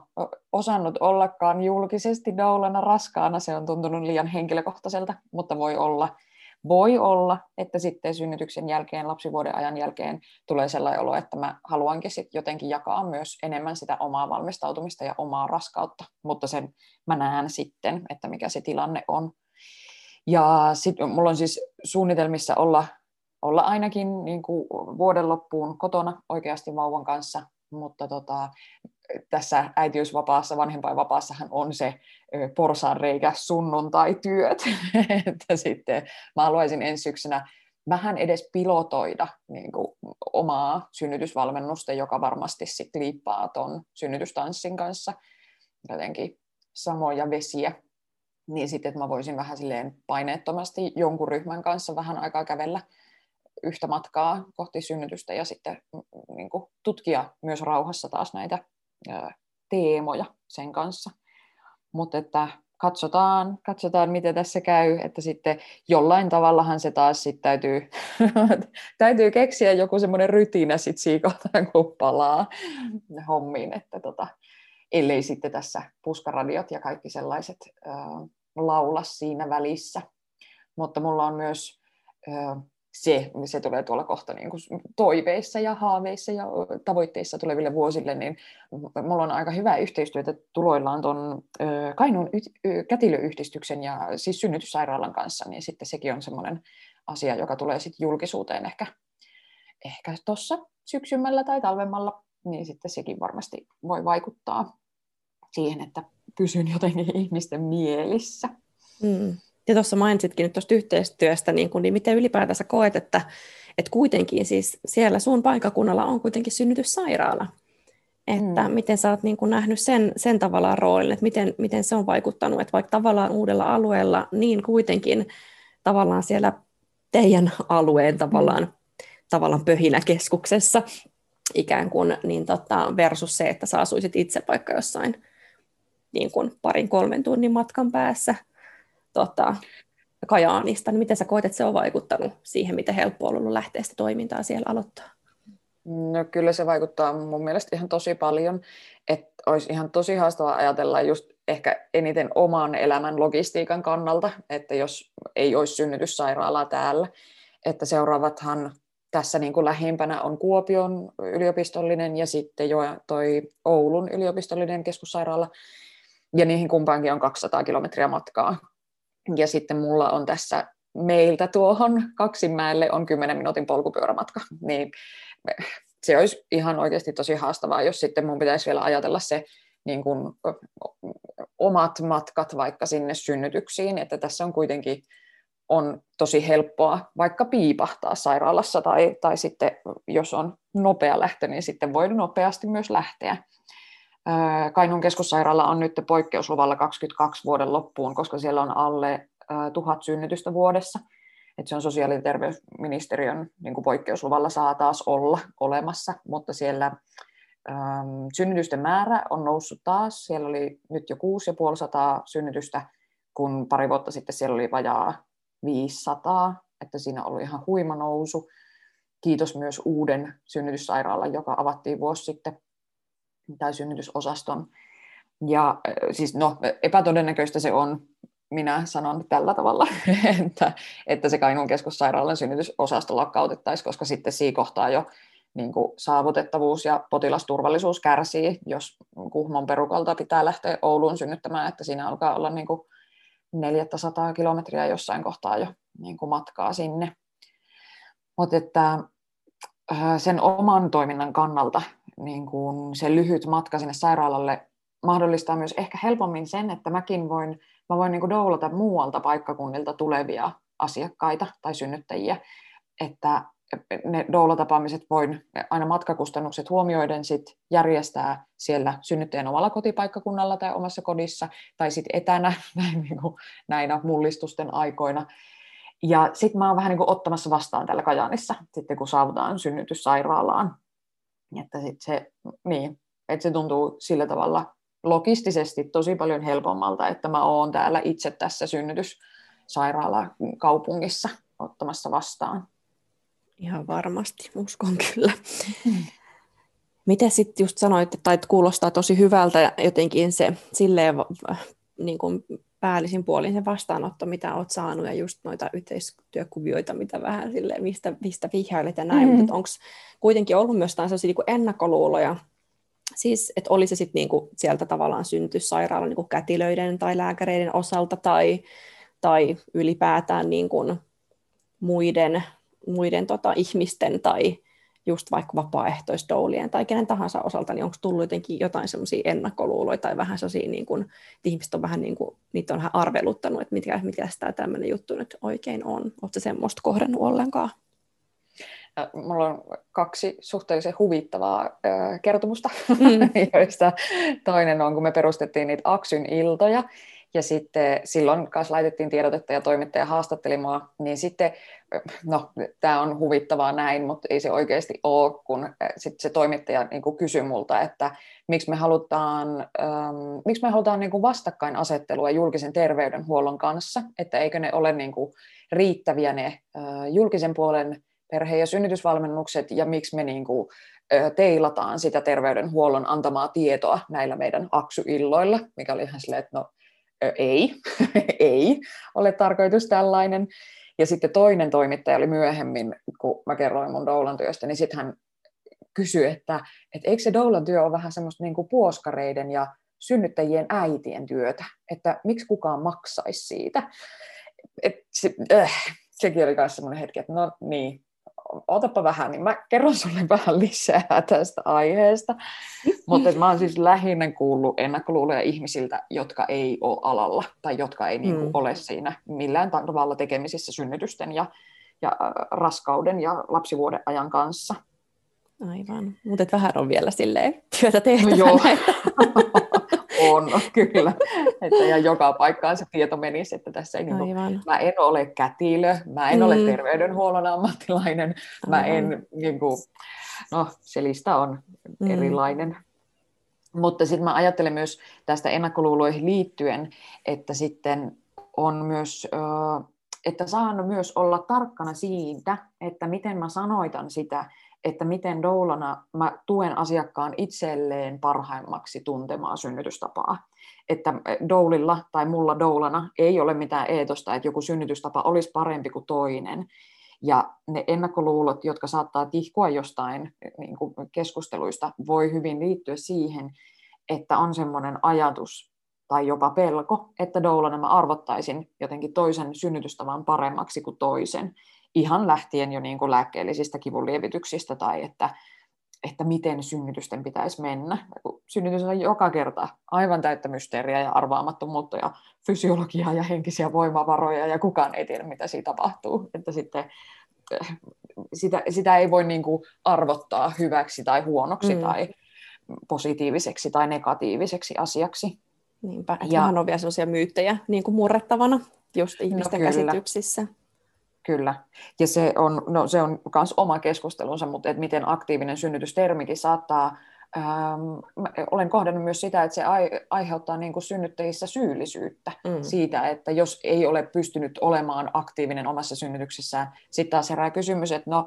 B: osannut ollakaan julkisesti doulana raskaana, se on tuntunut liian henkilökohtaiselta, mutta voi olla – voi olla, että sitten synnytyksen jälkeen, lapsivuoden ajan jälkeen tulee sellainen olo, että mä haluankin sitten jotenkin jakaa myös enemmän sitä omaa valmistautumista ja omaa raskautta, mutta sen mä näen sitten, että mikä se tilanne on. Ja sitten mulla on siis suunnitelmissa olla olla ainakin niin kuin vuoden loppuun kotona oikeasti vauvan kanssa, mutta tota, tässä äitiysvapaassa, vanhempainvapaassahan on se porsaanreikä sunnuntai-työt, että sitten mä haluaisin ensi syksynä vähän edes pilotoida niin kuin, omaa synnytysvalmennusta, joka varmasti sitten liippaa tuon synnytystanssin kanssa. Jotenkin samoja vesiä, niin sitten, että mä voisin vähän silleen paineettomasti jonkun ryhmän kanssa vähän aikaa kävellä yhtä matkaa kohti synnytystä ja sitten mm, niin kuin, tutkia myös rauhassa taas näitä teemoja sen kanssa. Mutta että katsotaan, katsotaan, miten tässä käy, että sitten jollain tavallahan se taas sit täytyy, täytyy keksiä joku semmoinen rytinä sit siinä kohtaa, kun palaa hommiin, että tota, ellei sitten tässä puskaradiot ja kaikki sellaiset äh, laula siinä välissä. Mutta mulla on myös äh, se, se tulee tuolla kohta niin kuin toiveissa ja haaveissa ja tavoitteissa tuleville vuosille, niin mulla on aika hyvää yhteistyötä tuloillaan tuon Kainuun kätilöyhdistyksen ja siis synnytyssairaalan kanssa, niin sitten sekin on semmoinen asia, joka tulee sitten julkisuuteen ehkä, ehkä tuossa syksymällä tai talvemmalla, niin sitten sekin varmasti voi vaikuttaa siihen, että pysyn jotenkin ihmisten mielissä.
A: Mm. Ja tuossa mainitsitkin nyt tuosta yhteistyöstä, niin, kun, niin miten ylipäätänsä koet, että, että kuitenkin siis siellä sun paikakunnalla on kuitenkin synnytyssairaala. Että mm. miten sä oot niin nähnyt sen, sen tavallaan roolin, että miten, miten se on vaikuttanut, että vaikka tavallaan uudella alueella, niin kuitenkin tavallaan siellä teidän alueen tavallaan, mm. tavallaan pöhinäkeskuksessa ikään kuin, niin tota, versus se, että sä asuisit itse vaikka jossain niin kuin parin kolmen tunnin matkan päässä – tota, Kajaanista, niin miten sä koet, että se on vaikuttanut siihen, miten helppo on ollut lähteä sitä toimintaa siellä aloittaa?
B: No kyllä se vaikuttaa mun mielestä ihan tosi paljon, että olisi ihan tosi haastavaa ajatella just ehkä eniten oman elämän logistiikan kannalta, että jos ei olisi synnytyssairaalaa täällä, että seuraavathan tässä niin kuin lähimpänä on Kuopion yliopistollinen ja sitten jo toi Oulun yliopistollinen keskussairaala, ja niihin kumpaankin on 200 kilometriä matkaa, ja sitten mulla on tässä meiltä tuohon Kaksinmäelle on 10 minuutin polkupyörämatka, niin se olisi ihan oikeasti tosi haastavaa, jos sitten mun pitäisi vielä ajatella se niin kuin, omat matkat vaikka sinne synnytyksiin, että tässä on kuitenkin on tosi helppoa vaikka piipahtaa sairaalassa tai, tai sitten jos on nopea lähtö, niin sitten voi nopeasti myös lähteä. Kainuun keskussairaala on nyt poikkeusluvalla 22 vuoden loppuun, koska siellä on alle tuhat synnytystä vuodessa. Et se on sosiaali- ja terveysministeriön niin kuin poikkeusluvalla saa taas olla olemassa, mutta siellä äm, synnytysten määrä on noussut taas. Siellä oli nyt jo 6500 synnytystä, kun pari vuotta sitten siellä oli vajaa 500, että siinä oli ihan huima nousu. Kiitos myös uuden synnytyssairaalan, joka avattiin vuosi sitten tai synnytysosaston. Ja siis no, epätodennäköistä se on, minä sanon tällä tavalla, että, että se Kainuun keskussairaalan synnytysosasto lakkautettaisiin, koska sitten siinä kohtaa jo niin kuin saavutettavuus ja potilasturvallisuus kärsii, jos Kuhmon perukalta pitää lähteä Ouluun synnyttämään, että siinä alkaa olla niin kuin 400 kilometriä jossain kohtaa jo niin kuin matkaa sinne. Mutta että sen oman toiminnan kannalta niin kuin se lyhyt matka sinne sairaalalle mahdollistaa myös ehkä helpommin sen, että mäkin voin, mä voin niin kuin doulata muualta paikkakunnilta tulevia asiakkaita tai synnyttäjiä, että ne doulatapaamiset voin aina matkakustannukset huomioiden sit järjestää siellä synnyttäjän omalla kotipaikkakunnalla tai omassa kodissa tai sitten etänä näin niin kuin näinä mullistusten aikoina. Ja sitten mä oon vähän niin kuin ottamassa vastaan täällä Kajaanissa, sitten kun saavutaan synnytyssairaalaan. Että sit se, niin, että se tuntuu sillä tavalla logistisesti tosi paljon helpommalta, että mä oon täällä itse tässä synnytyssairaala kaupungissa ottamassa vastaan.
A: Ihan varmasti, uskon kyllä. Hmm. Miten sitten just sanoit, että kuulostaa tosi hyvältä jotenkin se silleen niin kuin päällisin puolin se vastaanotto, mitä olet saanut, ja just noita yhteistyökuvioita, mitä vähän sille, mistä, mistä vihjailet ja näin, mm. mutta onko kuitenkin ollut myös sellaisia niin ennakkoluuloja, siis, että oli se sitten niinku sieltä tavallaan syntyssairaalan niinku kätilöiden tai lääkäreiden osalta tai, tai ylipäätään niinku muiden muiden tota, ihmisten tai just vaikka vapaaehtoisdoulien tai kenen tahansa osalta, niin onko tullut jotenkin jotain semmoisia ennakkoluuloja tai vähän sellaisia, niin kuin, että ihmiset on vähän niin kuin, niitä on vähän arveluttanut, että mikä, mikä tämä tämmöinen juttu nyt oikein on. Oletko semmoista kohdannut ollenkaan?
B: Mulla on kaksi suhteellisen huvittavaa kertomusta, mm. joista toinen on, kun me perustettiin niitä Aksyn iltoja, ja sitten silloin kanssa laitettiin tiedotetta ja toimittaja haastatteli mua, niin sitten, no tämä on huvittavaa näin, mutta ei se oikeasti ole, kun sitten se toimittaja niin kuin kysyi multa, että miksi me halutaan, ähm, miksi me halutaan niin kuin vastakkainasettelua julkisen terveydenhuollon kanssa, että eikö ne ole niin kuin riittäviä ne äh, julkisen puolen perhe- ja synnytysvalmennukset ja miksi me niin kuin, teilataan sitä terveydenhuollon antamaa tietoa näillä meidän aksuilloilla, mikä oli ihan silleen, että no ei, ei ole tarkoitus tällainen. Ja sitten toinen toimittaja oli myöhemmin, kun mä kerroin mun doulan työstä, niin sitten hän kysyi, että, että eikö se doulan työ ole vähän semmoista niin kuin puoskareiden ja synnyttäjien äitien työtä, että miksi kukaan maksaisi siitä. Et se, äh, sekin oli myös semmoinen hetki, että no niin, otapa vähän, niin mä kerron sulle vähän lisää tästä aiheesta. Mutta mä oon siis lähinnä kuullut ennakkoluuloja ihmisiltä, jotka ei ole alalla tai jotka ei niinku mm. ole siinä millään tavalla tekemisissä synnytysten ja, ja raskauden ja lapsivuoden ajan kanssa.
A: Aivan, mutta vähän on vielä silleen työtä tehtävänä.
B: No joo. on, kyllä. Että ja joka paikkaan se tieto menisi, että tässä ei niinku, mä en ole kätilö, mä en mm. ole terveydenhuollon ammattilainen, mä Aivan. en, niinku, no se lista on mm. erilainen. Mutta sitten mä ajattelen myös tästä ennakkoluuloihin liittyen, että sitten on myös, että saan myös olla tarkkana siitä, että miten mä sanoitan sitä, että miten doulana mä tuen asiakkaan itselleen parhaimmaksi tuntemaa synnytystapaa. Että doulilla tai mulla doulana ei ole mitään eetosta, että joku synnytystapa olisi parempi kuin toinen. Ja ne ennakkoluulot, jotka saattaa tihkua jostain niin kuin keskusteluista, voi hyvin liittyä siihen, että on semmoinen ajatus tai jopa pelko, että doulana mä arvottaisin jotenkin toisen synnytystavan paremmaksi kuin toisen. Ihan lähtien jo niin kuin lääkkeellisistä kivunlievityksistä tai että, että miten synnytysten pitäisi mennä. Synnytys on joka kerta aivan täyttä mysteeriä ja arvaamattomuutta ja fysiologiaa ja henkisiä voimavaroja ja kukaan ei tiedä, mitä siinä tapahtuu. Että sitten eh, sitä, sitä ei voi niin kuin arvottaa hyväksi tai huonoksi mm. tai positiiviseksi tai negatiiviseksi asiaksi.
A: Niinpä, että ja, on vielä sellaisia myyttejä niin kuin murrettavana just no ihmisten no käsityksissä.
B: Kyllä, ja se on, no, se on myös oma keskustelunsa, mutta että miten aktiivinen synnytystermikin saattaa, ähm, olen kohdannut myös sitä, että se ai, aiheuttaa niin kuin synnyttäjissä syyllisyyttä mm. siitä, että jos ei ole pystynyt olemaan aktiivinen omassa synnytyksessään, sitten taas herää kysymys, että no,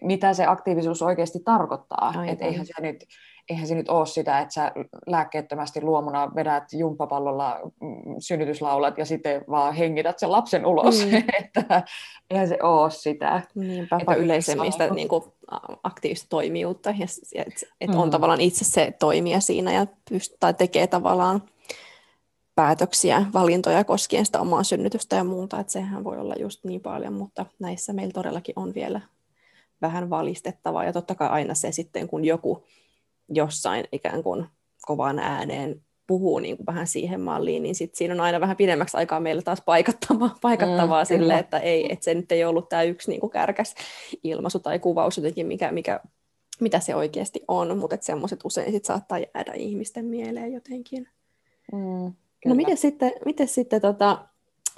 B: mitä se aktiivisuus oikeasti tarkoittaa, että eihän se nyt eihän se nyt ole sitä, että sä lääkkeettömästi luomuna vedät jumppapallolla mm, synnytyslaulat ja sitten vaan hengität sen lapsen ulos. Mm. että eihän se ole sitä.
A: Niinpä, että yleisemmistä niin kuin, aktiivista toimijuutta, ja, että et mm. on tavallaan itse se toimija siinä ja pyst- tai tekee tavallaan päätöksiä, valintoja koskien sitä omaa synnytystä ja muuta, että sehän voi olla just niin paljon, mutta näissä meillä todellakin on vielä vähän valistettavaa, ja totta kai aina se sitten, kun joku jossain ikään kuin kovaan ääneen puhuu niin kuin vähän siihen malliin, niin sit siinä on aina vähän pidemmäksi aikaa meillä taas paikattavaa, paikattavaa mm, sille, että ei, että se nyt ei ollut tämä yksi niin kuin kärkäs ilmaisu tai kuvaus jotenkin, mikä, mikä, mitä se oikeasti on, mutta semmoiset usein sit saattaa jäädä ihmisten mieleen jotenkin. Mm, no miten sitten, miten sitten tota,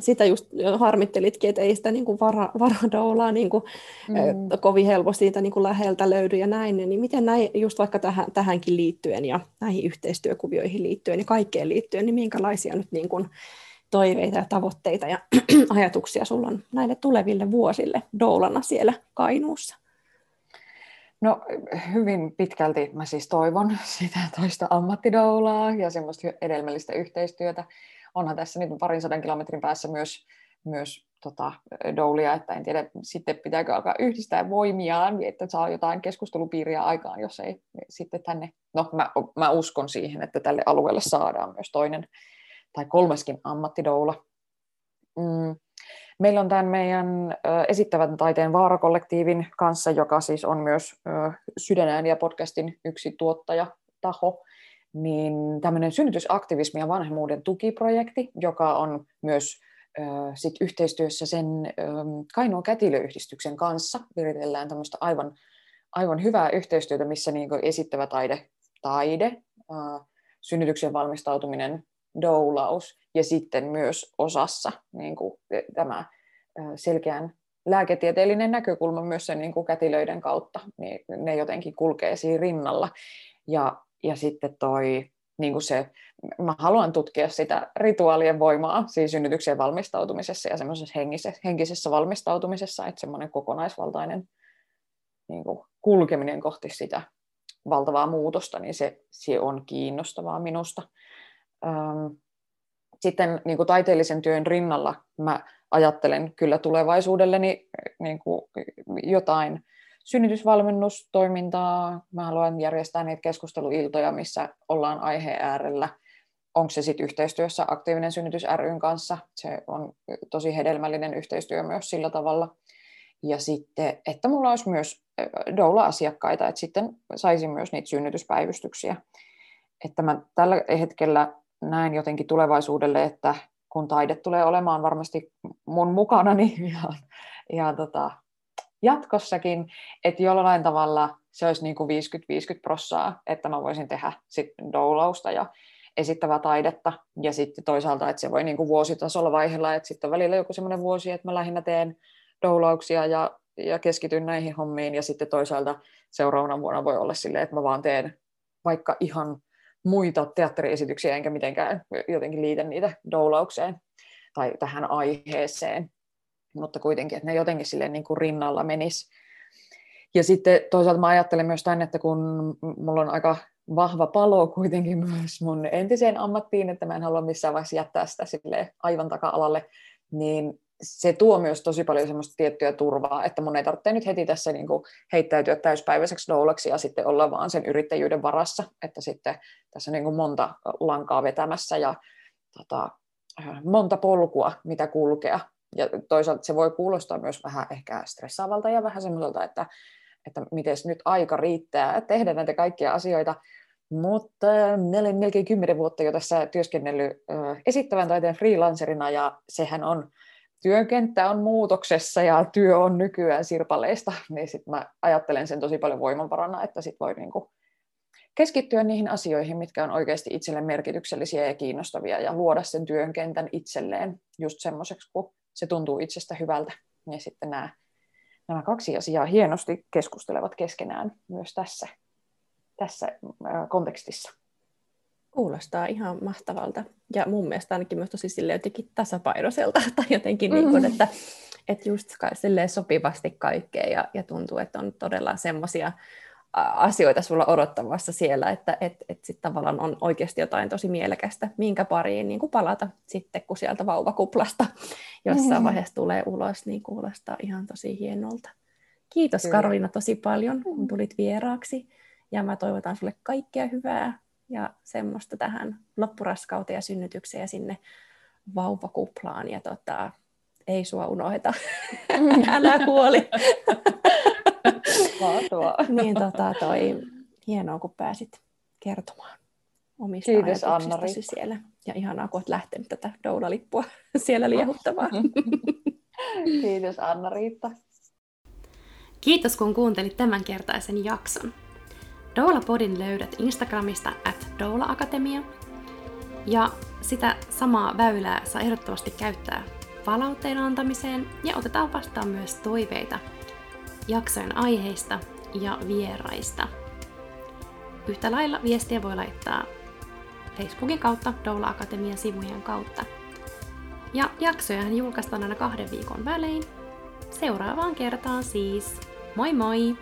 A: sitä just harmittelitkin, että ei sitä niin kuin vara, varadoulaa niin kuin, mm. kovin helposti siitä niin kuin läheltä löydy ja näin, niin miten näin, just vaikka tähän, tähänkin liittyen ja näihin yhteistyökuvioihin liittyen ja kaikkeen liittyen, niin minkälaisia nyt niin kuin toiveita ja tavoitteita ja ajatuksia sulla on näille tuleville vuosille doulana siellä Kainuussa?
B: No hyvin pitkälti mä siis toivon sitä toista ammattidoulaa ja semmoista edelmällistä yhteistyötä onhan tässä nyt parin sadan kilometrin päässä myös, myös tota, doulia, että en tiedä sitten pitääkö alkaa yhdistää voimiaan, että saa jotain keskustelupiiriä aikaan, jos ei sitten tänne, no mä, mä uskon siihen, että tälle alueelle saadaan myös toinen tai kolmaskin ammattidoula. Mm. Meillä on tämän meidän esittävän taiteen vaarakollektiivin kanssa, joka siis on myös Sydänään ja podcastin yksi tuottajataho, niin tämmöinen synnytysaktivismi ja vanhemmuuden tukiprojekti, joka on myös sit yhteistyössä sen Kainuun kätilöyhdistyksen kanssa viritellään tämmöistä aivan, aivan hyvää yhteistyötä, missä niin esittävä taide, taide, synnytyksen valmistautuminen, doulaus ja sitten myös osassa niin kuin tämä selkeän lääketieteellinen näkökulma myös sen niin kuin kätilöiden kautta, niin ne jotenkin kulkee siinä rinnalla. Ja, ja sitten toi niin kuin se, mä haluan tutkia sitä rituaalien voimaa siis synnytykseen valmistautumisessa ja semmoisessa henkisessä, henkisessä valmistautumisessa, että semmoinen kokonaisvaltainen niin kuin kulkeminen kohti sitä valtavaa muutosta, niin se, se on kiinnostavaa minusta. Sitten niin kuin taiteellisen työn rinnalla mä ajattelen kyllä tulevaisuudelleni niin kuin jotain synnytysvalmennustoimintaa. Mä haluan järjestää niitä keskusteluiltoja, missä ollaan aiheen äärellä. Onko se sitten yhteistyössä aktiivinen synnytys ryn kanssa? Se on tosi hedelmällinen yhteistyö myös sillä tavalla. Ja sitten, että mulla olisi myös doula-asiakkaita, että sitten saisin myös niitä synnytyspäivystyksiä. Että mä tällä hetkellä näen jotenkin tulevaisuudelle, että kun taide tulee olemaan varmasti mun mukana, niin ihan, ihan tota, jatkossakin, että jollain tavalla se olisi niin kuin 50-50 prossaa, että mä voisin tehdä sit doulausta ja esittävää taidetta, ja sitten toisaalta, että se voi niin kuin vuositasolla vaihella, että sitten on välillä joku semmoinen vuosi, että mä lähinnä teen doulauksia ja, ja keskityn näihin hommiin, ja sitten toisaalta seuraavana vuonna voi olla silleen, että mä vaan teen vaikka ihan muita teatteriesityksiä, enkä mitenkään jotenkin liitä niitä doulaukseen tai tähän aiheeseen mutta kuitenkin, että ne jotenkin silleen niin kuin rinnalla menis. Ja sitten toisaalta mä ajattelen myös tämän, että kun mulla on aika vahva palo kuitenkin myös mun entiseen ammattiin, että mä en halua missään vaiheessa jättää sitä sille aivan taka-alalle, niin se tuo myös tosi paljon semmoista tiettyä turvaa, että mun ei tarvitse nyt heti tässä niin kuin heittäytyä täyspäiväiseksi doulaksi ja sitten olla vaan sen yrittäjyyden varassa, että sitten tässä on niin kuin monta lankaa vetämässä ja tota, monta polkua, mitä kulkea, ja toisaalta se voi kuulostaa myös vähän ehkä stressaavalta ja vähän semmoiselta, että, että miten nyt aika riittää tehdä näitä kaikkia asioita. Mutta mä olen melkein kymmenen vuotta jo tässä työskennellyt esittävän taiteen freelancerina ja sehän on, työkenttä on muutoksessa ja työ on nykyään sirpaleista, niin sitten mä ajattelen sen tosi paljon voimanvarana, että sit voi niinku keskittyä niihin asioihin, mitkä on oikeasti itselle merkityksellisiä ja kiinnostavia ja luoda sen työnkentän itselleen just semmoiseksi kuin se tuntuu itsestä hyvältä. Ja sitten nämä, nämä kaksi asiaa hienosti keskustelevat keskenään myös tässä, tässä kontekstissa.
A: Kuulostaa ihan mahtavalta. Ja mun mielestä ainakin myös tosi sille jotenkin tasapainoiselta. Tai jotenkin, mm-hmm. niin kuin, että, että just sopivasti kaikkea. Ja, ja tuntuu, että on todella semmoisia asioita sulla odottamassa siellä, että et, et sit tavallaan on oikeasti jotain tosi mielekästä, minkä pariin niin kuin palata sitten, kun sieltä vauvakuplasta jossain vaiheessa tulee ulos, niin kuulostaa ihan tosi hienolta. Kiitos Kyllä. Karolina tosi paljon, kun mm-hmm. tulit vieraaksi, ja mä toivotan sulle kaikkea hyvää ja semmoista tähän loppuraskauteen ja synnytykseen ja sinne vauvakuplaan, ja tota, ei sua unoheta, älä kuoli.
B: Mahtavaa.
A: niin tota, toi, hienoa, kun pääsit kertomaan omista
B: Kiitos,
A: anna siellä. Ja ihanaa, kun olet lähtenyt tätä doulalippua siellä liehuttamaan.
B: Kiitos Anna-Riitta.
C: Kiitos, kun kuuntelit tämänkertaisen jakson. Doula-podin löydät Instagramista at Doula Akatemia. Ja sitä samaa väylää saa ehdottomasti käyttää palautteen antamiseen ja otetaan vastaan myös toiveita jaksojen aiheista ja vieraista. Yhtä lailla viestiä voi laittaa Facebookin kautta, Doula Akatemian sivujen kautta. Ja jaksoja julkaistaan aina kahden viikon välein. Seuraavaan kertaan siis. Moi moi!